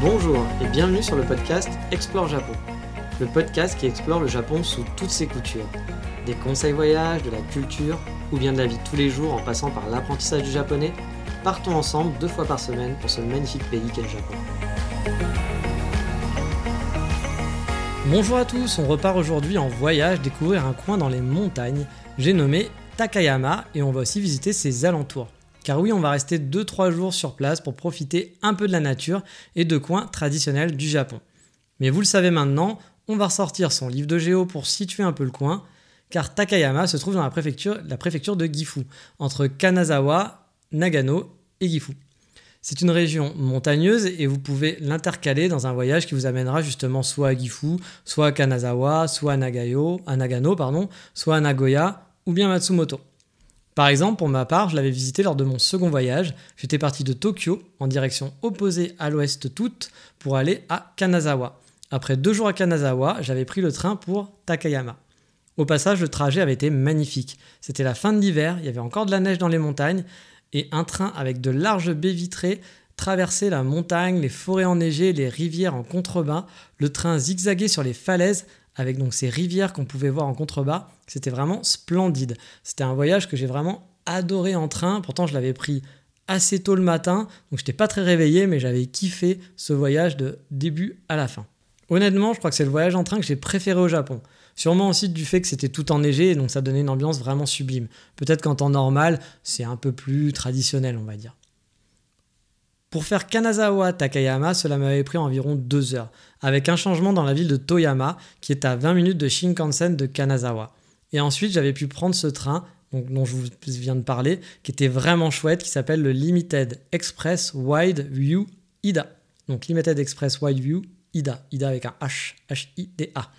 Bonjour et bienvenue sur le podcast Explore Japon. Le podcast qui explore le Japon sous toutes ses coutures. Des conseils voyages, de la culture ou bien de la vie tous les jours en passant par l'apprentissage du japonais, partons ensemble deux fois par semaine pour ce magnifique pays qu'est le Japon. Bonjour à tous, on repart aujourd'hui en voyage découvrir un coin dans les montagnes. J'ai nommé Takayama et on va aussi visiter ses alentours. Car oui, on va rester 2-3 jours sur place pour profiter un peu de la nature et de coins traditionnels du Japon. Mais vous le savez maintenant, on va ressortir son livre de géo pour situer un peu le coin, car Takayama se trouve dans la préfecture, de Gifu, entre Kanazawa, Nagano et Gifu. C'est une région montagneuse et vous pouvez l'intercaler dans un voyage qui vous amènera justement soit à Gifu, soit à Kanazawa, soit à, Nagayo, à Nagano, pardon, soit à Nagoya ou bien Matsumoto. Par exemple, pour ma part, je l'avais visité lors de mon second voyage. J'étais parti de Tokyo en direction opposée à l'ouest toute pour aller à Kanazawa. Après deux jours à Kanazawa, j'avais pris le train pour Takayama. Au passage, le trajet avait été magnifique. C'était la fin de l'hiver, il y avait encore de la neige dans les montagnes et un train avec de larges baies vitrées traversait la montagne, les forêts enneigées, les rivières en contrebas. Le train zigzaguait sur les falaises avec donc ces rivières qu'on pouvait voir en contrebas. C'était vraiment splendide. C'était un voyage que j'ai vraiment adoré en train. Pourtant, je l'avais pris assez tôt le matin, donc je n'étais pas très réveillé, mais j'avais kiffé ce voyage de début à la fin. Honnêtement, je crois que c'est le voyage en train que j'ai préféré au Japon. Sûrement aussi du fait que c'était tout enneigé, donc ça donnait une ambiance vraiment sublime. Peut-être qu'en temps normal, c'est un peu plus traditionnel, on va dire. Pour faire Kanazawa Takayama, cela m'avait pris environ deux heures, avec un changement dans la ville de Toyama, qui est à 20 minutes de Shinkansen de Kanazawa. Et ensuite, j'avais pu prendre ce train, dont je vous viens de parler, qui était vraiment chouette, qui s'appelle le Limited Express Wide View IDA. Donc Limited Express Wide View IDA. IDA avec un H, H-I-D-A.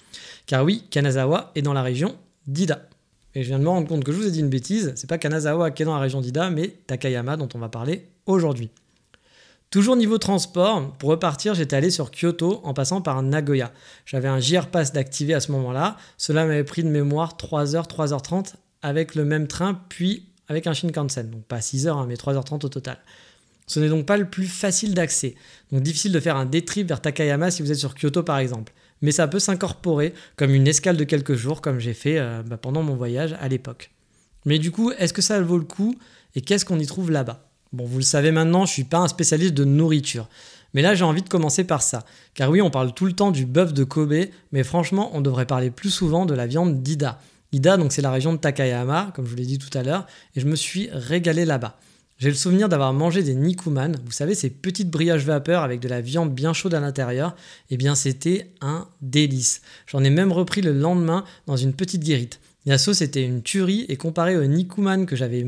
Car oui, Kanazawa est dans la région d'Ida. Et je viens de me rendre compte que je vous ai dit une bêtise, c'est pas Kanazawa qui est dans la région d'Ida, mais Takayama dont on va parler aujourd'hui. Toujours niveau transport, pour repartir, j'étais allé sur Kyoto en passant par Nagoya. J'avais un JR Pass d'activer à ce moment-là. Cela m'avait pris de mémoire 3h, 3h30 avec le même train, puis avec un Shinkansen. Donc pas 6h, hein, mais 3h30 au total. Ce n'est donc pas le plus facile d'accès. Donc difficile de faire un day trip vers Takayama si vous êtes sur Kyoto par exemple. Mais ça peut s'incorporer comme une escale de quelques jours comme j'ai fait euh, bah, pendant mon voyage à l'époque. Mais du coup, est-ce que ça vaut le coup et qu'est-ce qu'on y trouve là-bas? Bon, vous le savez maintenant, je suis pas un spécialiste de nourriture. Mais là, j'ai envie de commencer par ça. Car oui, on parle tout le temps du bœuf de Kobe, mais franchement, on devrait parler plus souvent de la viande d'Ida. Ida, donc c'est la région de Takayama, comme je vous l'ai dit tout à l'heure, et je me suis régalé là-bas. J'ai le souvenir d'avoir mangé des nikuman, vous savez, ces petites brioches vapeur avec de la viande bien chaude à l'intérieur. Eh bien, c'était un délice. J'en ai même repris le lendemain dans une petite guérite. La sauce était une tuerie et comparé au nikuman que j'avais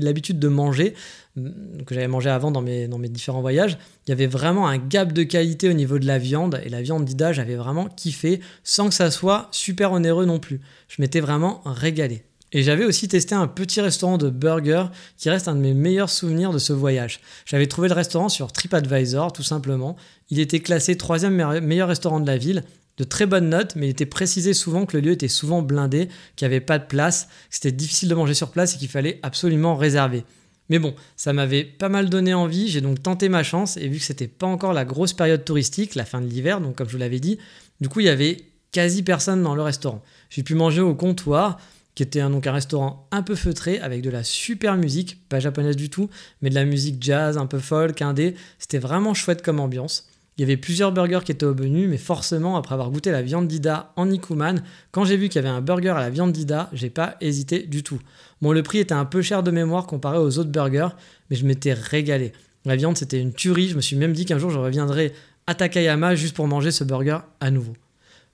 l'habitude de manger, mm, que j'avais mangé avant dans mes, différents voyages, il y avait vraiment un gap de qualité au niveau de la viande et la viande d'Ida, j'avais vraiment kiffé sans que ça soit super onéreux non plus. Je m'étais vraiment régalé. Et j'avais aussi testé un petit restaurant de burgers qui reste un de mes meilleurs souvenirs de ce voyage. J'avais trouvé le restaurant sur TripAdvisor tout simplement. Il était classé troisième meilleur restaurant de la ville de très bonnes notes, mais il était précisé souvent que le lieu était souvent blindé, qu'il n'y avait pas de place, que c'était difficile de manger sur place et qu'il fallait absolument réserver. Mais bon, ça m'avait pas mal donné envie, j'ai donc tenté ma chance, et vu que c'était pas encore la grosse période touristique, la fin de l'hiver, donc comme je vous l'avais dit, du coup il y avait quasi personne dans le restaurant. J'ai pu manger au comptoir, qui était donc un restaurant un peu feutré, avec de la super musique, pas japonaise du tout, mais de la musique jazz, un peu folk, indé, c'était vraiment chouette comme ambiance. Il y avait plusieurs burgers qui étaient au menu, mais forcément, après avoir goûté la viande d'Ida en Nikuman, quand j'ai vu qu'il y avait un burger à la viande d'Ida, j'ai pas hésité du tout. Bon, le prix était un peu cher de mémoire comparé aux autres burgers, mais je m'étais régalé. La viande, c'était une tuerie. Je me suis même dit qu'un jour, je reviendrais à Takayama juste pour manger ce burger à nouveau.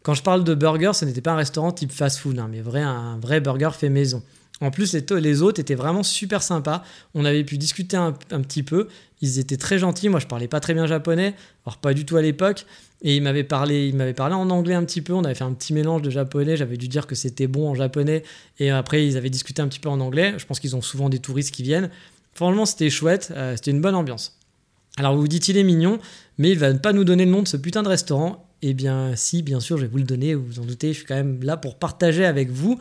Quand je parle de burger, ce n'était pas un restaurant type fast-food, hein, mais vrai, un vrai burger fait maison. En plus, les, les autres étaient vraiment super sympas. On avait pu discuter un, petit peu. Ils étaient très gentils. Moi, je parlais pas très bien japonais, alors pas du tout à l'époque. Et ils m'avaient parlé, ils m'avaient parlé en anglais un petit peu. On avait fait un petit mélange de japonais. J'avais dû dire que c'était bon en japonais. Et après, ils avaient discuté un petit peu en anglais. Je pense qu'ils ont souvent des touristes qui viennent. Franchement, c'était chouette. Euh, c'était une bonne ambiance. Alors, vous vous dites, il est mignon, mais il va pas nous donner le nom de ce putain de restaurant. Eh bien, si, bien sûr, je vais vous le donner. Vous vous en doutez, je suis quand même là pour partager avec vous.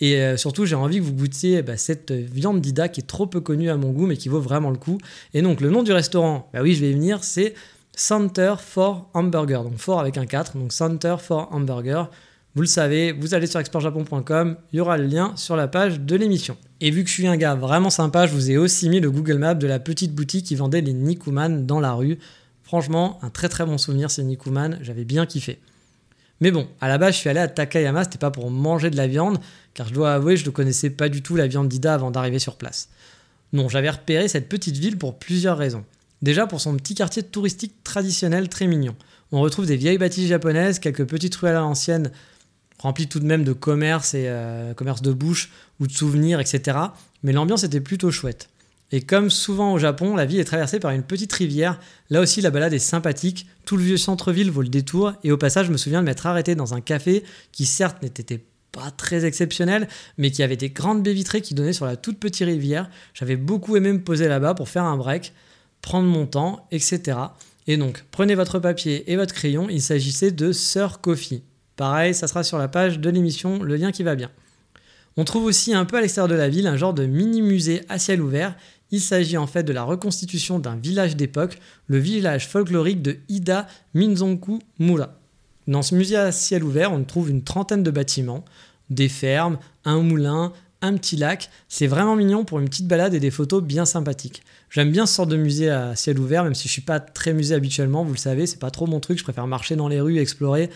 Et euh, surtout, j'ai envie que vous goûtiez bah, cette viande d'Ida qui est trop peu connue à mon goût, mais qui vaut vraiment le coup. Et donc, le nom du restaurant, bah oui, je vais venir, c'est Center for Hamburger. Donc, fort avec un 4, donc Center for Hamburger. Vous le savez, vous allez sur expertjapon.com, il y aura le lien sur la page de l'émission. Et vu que je suis un gars vraiment sympa, je vous ai aussi mis le Google Map de la petite boutique qui vendait les Nikuman dans la rue. Franchement, un très très bon souvenir, ces Nikuman, j'avais bien kiffé. Mais bon, à la base, je suis allé à Takayama, c'était pas pour manger de la viande, car je dois avouer, je ne connaissais pas du tout la viande d'Ida avant d'arriver sur place. Non, j'avais repéré cette petite ville pour plusieurs raisons. Déjà pour son petit quartier touristique traditionnel très mignon. On retrouve des vieilles bâtisses japonaises, quelques petites ruelles à l'ancienne, remplies tout de même de commerce et euh, commerce de bouche ou de souvenirs, etc. Mais l'ambiance était plutôt chouette. Et comme souvent au Japon, la ville est traversée par une petite rivière. Là aussi, la balade est sympathique. Tout le vieux centre-ville vaut le détour. Et au passage, je me souviens de m'être arrêté dans un café qui, certes, n'était pas très exceptionnel, mais qui avait des grandes baies vitrées qui donnaient sur la toute petite rivière. J'avais beaucoup aimé me poser là-bas pour faire un break, prendre mon temps, etc. Et donc, prenez votre papier et votre crayon. Il s'agissait de Sir Coffee. Pareil, ça sera sur la page de l'émission, le lien qui va bien. On trouve aussi un peu à l'extérieur de la ville un genre de mini musée à ciel ouvert il s'agit en fait de la reconstitution d'un village d'époque, le village folklorique de Ida Minzonku Mura. Dans ce musée à ciel ouvert, on trouve une trentaine de bâtiments, des fermes, un moulin, un petit lac. C'est vraiment mignon pour une petite balade et des photos bien sympathiques. J'aime bien ce sort de musée à ciel ouvert, même si je suis pas très musée habituellement, vous le savez, c'est pas trop mon truc. Je préfère marcher dans les rues, explorer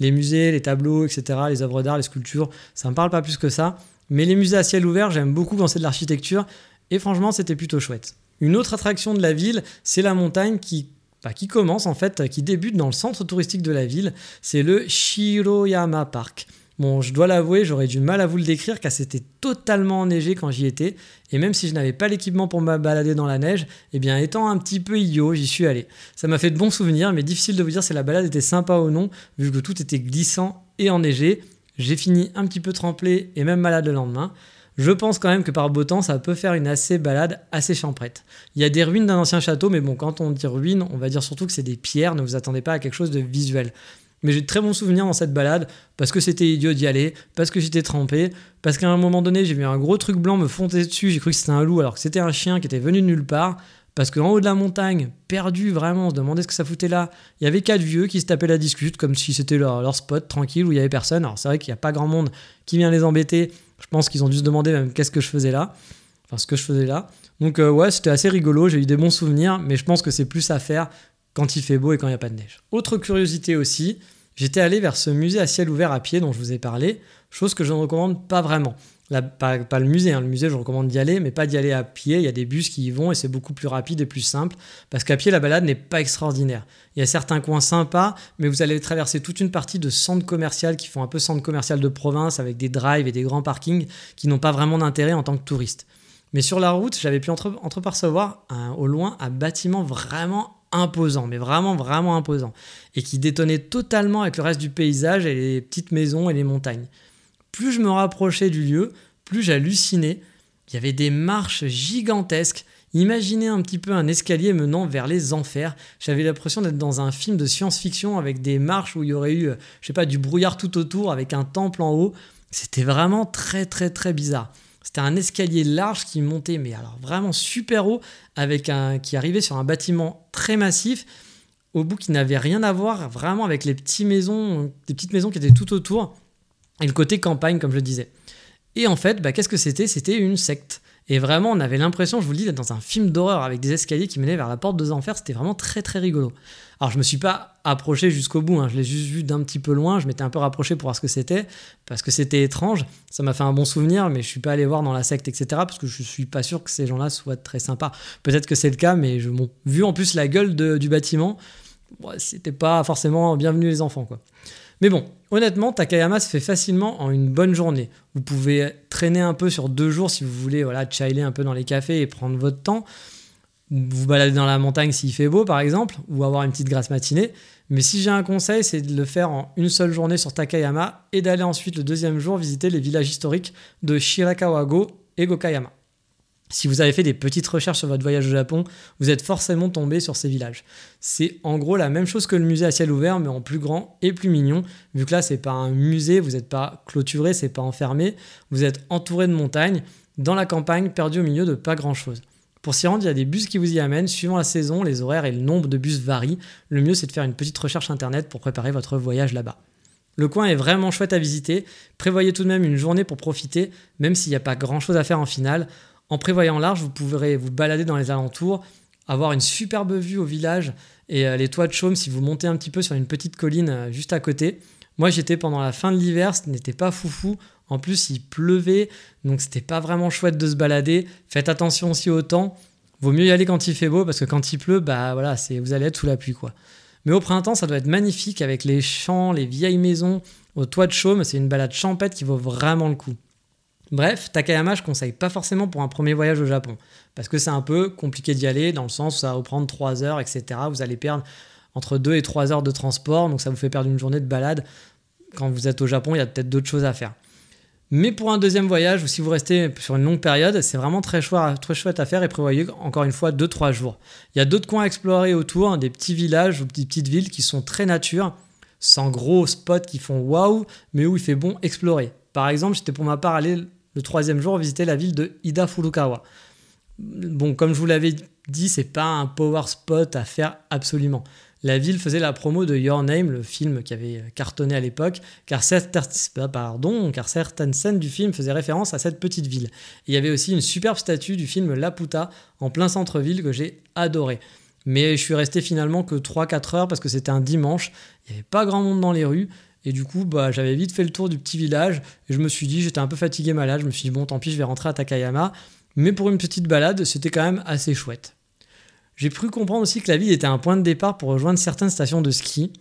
les musées, les tableaux, etc., les œuvres d'art, les sculptures. Ça me parle pas plus que ça. Mais les musées à ciel ouvert, j'aime beaucoup quand c'est de l'architecture et franchement, c'était plutôt chouette. Une autre attraction de la ville, c'est la montagne qui, bah, qui commence en fait, qui débute dans le centre touristique de la ville. C'est le Shiroyama Park. Bon, je dois l'avouer, j'aurais du mal à vous le décrire car c'était totalement enneigé quand j'y étais. Et même si je n'avais pas l'équipement pour me balader dans la neige, eh bien étant un petit peu idiot, j'y suis allé. Ça m'a fait de bons souvenirs, mais difficile de vous dire si la balade était sympa ou non, vu que tout était glissant et enneigé. J'ai fini un petit peu trempé et même malade le lendemain. Je pense quand même que par beau temps, ça peut faire une assez balade assez champrette. Il y a des ruines d'un ancien château, mais bon, quand on dit ruines, on va dire surtout que c'est des pierres, ne vous attendez pas à quelque chose de visuel. Mais j'ai de très bons souvenirs dans cette balade, parce que c'était idiot d'y aller, parce que j'étais trempé, parce qu'à un moment donné, j'ai vu un gros truc blanc me foncer dessus, j'ai cru que c'était un loup alors que c'était un chien qui était venu de nulle part, parce qu'en haut de la montagne, perdu vraiment, on se demandait ce que ça foutait là, il y avait quatre vieux qui se tapaient la discute, comme si c'était leur, leur, spot tranquille où il y avait personne. Alors c'est vrai qu'il n'y a pas grand monde qui vient les embêter, je pense qu'ils ont dû se demander même qu'est-ce que je faisais là. Enfin, ce que je faisais là. Donc, euh, ouais, c'était assez rigolo. J'ai eu des bons souvenirs, mais je pense que c'est plus à faire quand il fait beau et quand il n'y a pas de neige. Autre curiosité aussi, j'étais allé vers ce musée à ciel ouvert à pied dont je vous ai parlé, chose que je ne recommande pas vraiment pas, le musée, hein. le musée je recommande d'y aller, mais pas d'y aller à pied, il y a des bus qui y vont et c'est beaucoup plus rapide et plus simple, parce qu'à pied la balade n'est pas extraordinaire. Il y a certains coins sympas, mais vous allez traverser toute une partie de centres commerciaux qui font un peu centre commercial de province avec des drives et des grands parkings qui n'ont pas vraiment d'intérêt en tant que touriste. Mais sur la route, j'avais pu entre, entrepercevoir au loin un bâtiment vraiment imposant, mais vraiment vraiment imposant, et qui détonnait totalement avec le reste du paysage et les petites maisons et les montagnes plus je me rapprochais du lieu, plus j'hallucinais. Il y avait des marches gigantesques. Imaginez un petit peu un escalier menant vers les enfers. J'avais l'impression d'être dans un film de science-fiction avec des marches où il y aurait eu, je sais pas, du brouillard tout autour avec un temple en haut. C'était vraiment très très très bizarre. C'était un escalier large qui montait, mais alors vraiment super haut, avec un qui arrivait sur un bâtiment très massif, au bout qui n'avait rien à voir vraiment avec les petites maisons, des petites maisons qui étaient tout autour et le côté campagne, comme je le disais. Et en fait, bah, qu'est-ce que c'était? C'était une secte. Et vraiment, on avait l'impression, je vous le dis, d'être dans un film d'horreur avec des escaliers qui menaient vers la porte des enfers. C'était vraiment très très rigolo. Alors, je me suis pas approché jusqu'au bout. Hein. Je l'ai juste vu d'un petit peu loin. Je m'étais un peu rapproché pour voir ce que c'était parce que c'était étrange. Ça m'a fait un bon souvenir, mais je suis pas allé voir dans la secte, etc. Parce que je suis pas sûr que ces gens-là soient très sympas. Peut-être que c'est le cas, mais je, bon, vu en plus la gueule du bâtiment, c'était pas forcément bienvenu les enfants, quoi. Mais bon, honnêtement, Takayama se fait facilement en une bonne journée. Vous pouvez traîner un peu sur deux jours si vous voulez voilà, chiller un peu dans les cafés et prendre votre temps. Vous balader dans la montagne s'il fait beau, par exemple, ou avoir une petite grasse matinée. Mais si j'ai un conseil, c'est de le faire en une seule journée sur Takayama et d'aller ensuite le deuxième jour visiter les villages historiques de Shirakawago et Gokayama. Si vous avez fait des petites recherches sur votre voyage au Japon, vous êtes forcément tombé sur ces villages. C'est en gros la même chose que le musée à ciel ouvert, mais en plus grand et plus mignon. Vu que là, c'est pas un musée, vous n'êtes pas clôturé, c'est pas enfermé, vous êtes entouré de montagnes, dans la campagne, perdu au milieu de pas grand chose. Pour s'y rendre, il y a des bus qui vous y amènent. Suivant la saison, les horaires et le nombre de bus varient. Le mieux, c'est de faire une petite recherche internet pour préparer votre voyage là-bas. Le coin est vraiment chouette à visiter. Prévoyez tout de même une journée pour profiter, même s'il n'y a pas grand chose à faire en finale. En prévoyant large, vous pourrez vous balader dans les alentours, avoir une superbe vue au village et euh, les toits de chaume si vous montez un petit peu sur une petite colline euh, juste à côté. Moi, j'étais pendant la fin de l'hiver, ce n'était pas foufou. En plus, il pleuvait, donc c'était pas vraiment chouette de se balader. Faites attention aussi au temps. Vaut mieux y aller quand il fait beau parce que quand il pleut, bah voilà, c'est vous allez être sous la pluie quoi. Mais au printemps, ça doit être magnifique avec les champs, les vieilles maisons, au toit de chaume. C'est une balade champêtre qui vaut vraiment le coup. Bref, Takayama, je conseille pas forcément pour un premier voyage au Japon, parce que c'est un peu compliqué d'y aller, dans le sens où ça va vous prendre 3 heures, etc. Vous allez perdre entre 2 et 3 heures de transport, donc ça vous fait perdre une journée de balade. Quand vous êtes au Japon, il y a peut-être d'autres choses à faire. Mais pour un deuxième voyage, ou si vous restez sur une longue période, c'est vraiment très chouette, très chouette à faire et prévoyez encore une fois 2-3 jours. Il y a d'autres coins à explorer autour, hein, des petits villages ou des petites villes qui sont très nature, sans gros spots qui font waouh, mais où il fait bon explorer. Par exemple, j'étais pour ma part allé le troisième jour visiter la ville de Ida Furukawa. Bon, comme je vous l'avais dit, c'est pas un power spot à faire absolument. La ville faisait la promo de Your Name, le film qui avait cartonné à l'époque, car, car certaines scènes du film faisaient référence à cette petite ville. il y avait aussi une superbe statue du film Laputa en plein centre-ville que j'ai adoré. Mais je suis resté finalement que 3-4 heures parce que c'était un dimanche, il n'y avait pas grand monde dans les rues, et du coup, bah, j'avais vite fait le tour du petit village. Et je me suis dit, j'étais un peu fatigué, malade. Je me suis dit, bon, tant pis, je vais rentrer à Takayama. Mais pour une petite balade, c'était quand même assez chouette. J'ai cru comprendre aussi que la ville était un point de départ pour rejoindre certaines stations de ski.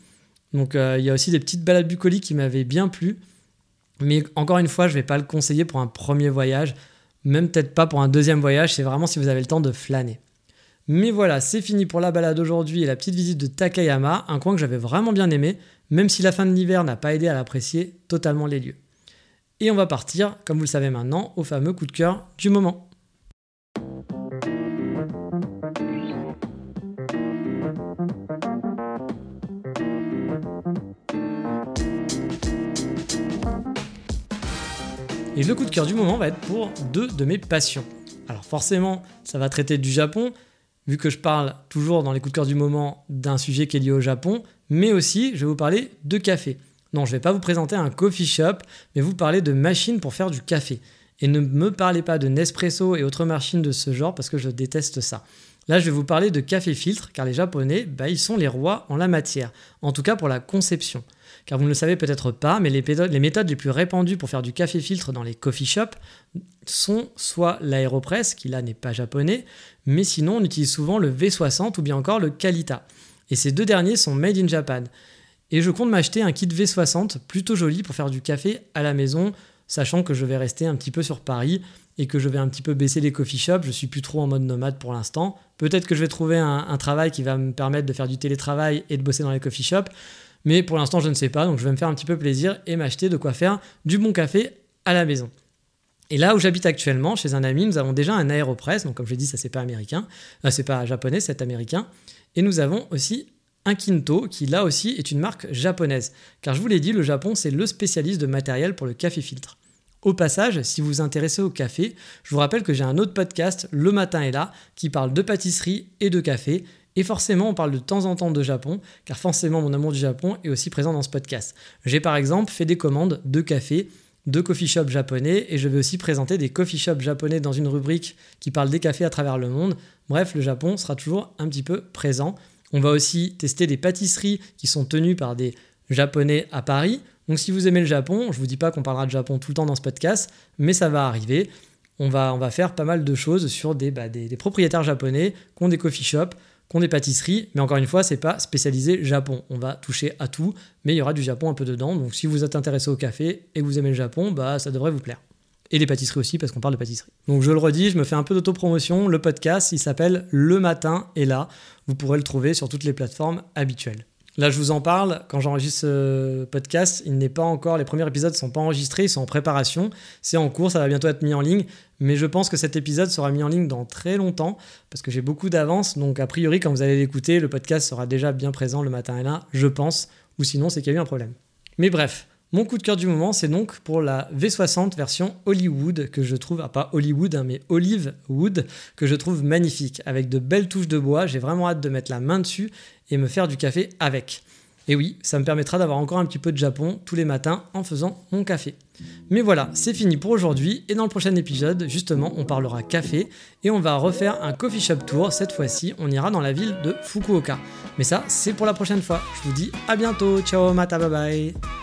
Donc euh, il y a aussi des petites balades bucoliques qui m'avaient bien plu. Mais encore une fois, je ne vais pas le conseiller pour un premier voyage. Même peut-être pas pour un deuxième voyage. C'est vraiment si vous avez le temps de flâner. Mais voilà, c'est fini pour la balade aujourd'hui et la petite visite de Takayama, un coin que j'avais vraiment bien aimé même si la fin de l'hiver n'a pas aidé à l'apprécier totalement les lieux. Et on va partir, comme vous le savez maintenant, au fameux coup de cœur du moment. Et le coup de cœur du moment va être pour deux de mes passions. Alors forcément, ça va traiter du Japon, vu que je parle toujours dans les coups de cœur du moment d'un sujet qui est lié au Japon, mais aussi je vais vous parler de café. Non, je ne vais pas vous présenter un coffee shop, mais vous parler de machines pour faire du café. Et ne me parlez pas de Nespresso et autres machines de ce genre parce que je déteste ça. Là, je vais vous parler de café filtre, car les Japonais, bah, ils sont les rois en la matière, en tout cas pour la conception. Car vous ne le savez peut-être pas, mais les méthodes, les plus répandues pour faire du café filtre dans les coffee shops sont soit l'aéropress, qui là n'est pas japonais, mais sinon on utilise souvent le V60 ou bien encore le Kalita. Et ces deux derniers sont made in Japan. Et je compte m'acheter un kit V60 plutôt joli pour faire du café à la maison, sachant que je vais rester un petit peu sur Paris et que je vais un petit peu baisser les coffee shops. Je suis plus trop en mode nomade pour l'instant. Peut-être que je vais trouver un, travail qui va me permettre de faire du télétravail et de bosser dans les coffee shops. Mais pour l'instant, je ne sais pas. Donc je vais me faire un petit peu plaisir et m'acheter de quoi faire du bon café à la maison. Et là où j'habite actuellement, chez un ami, nous avons déjà un Aeropress. Donc comme je l'ai dit, ça c'est pas américain, euh, c'est pas japonais, c'est américain. Et nous avons aussi un Kinto qui là aussi est une marque japonaise. Car je vous l'ai dit, le Japon c'est le spécialiste de matériel pour le café filtre. Au passage, si vous vous intéressez au café, je vous rappelle que j'ai un autre podcast, Le Matin est là, qui parle de pâtisserie et de café. Et forcément, on parle de temps en temps de Japon, car forcément, mon amour du Japon est aussi présent dans ce podcast. J'ai par exemple fait des commandes de café de coffee shop japonais et je vais aussi présenter des coffee shops japonais dans une rubrique qui parle des cafés à travers le monde. Bref, le Japon sera toujours un petit peu présent. On va aussi tester des pâtisseries qui sont tenues par des japonais à Paris. Donc si vous aimez le Japon, je vous dis pas qu'on parlera de Japon tout le temps dans ce podcast, mais ça va arriver. On va, on va faire pas mal de choses sur des, bah, des, propriétaires japonais qui ont des coffee shops, qui ont des pâtisseries, mais encore une fois, c'est pas spécialisé Japon. On va toucher à tout, mais il y aura du Japon un peu dedans. Donc si vous êtes intéressé au café et que vous aimez le Japon, bah ça devrait vous plaire. Et les pâtisseries aussi, parce qu'on parle de pâtisserie. Donc je le redis, je me fais un peu d'autopromotion. Le podcast, il s'appelle Le Matin est là. Vous pourrez le trouver sur toutes les plateformes habituelles. Là, je vous en parle. Quand j'enregistre ce podcast, il n'est pas encore, les premiers épisodes ne sont pas enregistrés, ils sont en préparation. C'est en cours, ça va bientôt être mis en ligne. Mais je pense que cet épisode sera mis en ligne dans très longtemps parce que j'ai beaucoup d'avance. Donc, a priori, quand vous allez l'écouter, le podcast sera déjà bien présent le matin et là, je pense. Ou sinon, c'est qu'il y a eu un problème. Mais bref, mon coup de cœur du moment, c'est donc pour la V60 version Hollywood, que je trouve, ah, pas Hollywood, hein, mais Olive Wood, que je trouve magnifique, avec de belles touches de bois. J'ai vraiment hâte de mettre la main dessus et me faire du café avec. Et oui, ça me permettra d'avoir encore un petit peu de Japon tous les matins en faisant mon café. Mais voilà, c'est fini pour aujourd'hui et dans le prochain épisode, justement, on parlera café et on va refaire un coffee shop tour. Cette fois-ci, on ira dans la ville de Fukuoka. Mais ça, c'est pour la prochaine fois. Je vous dis à bientôt. Ciao, mata, bye bye.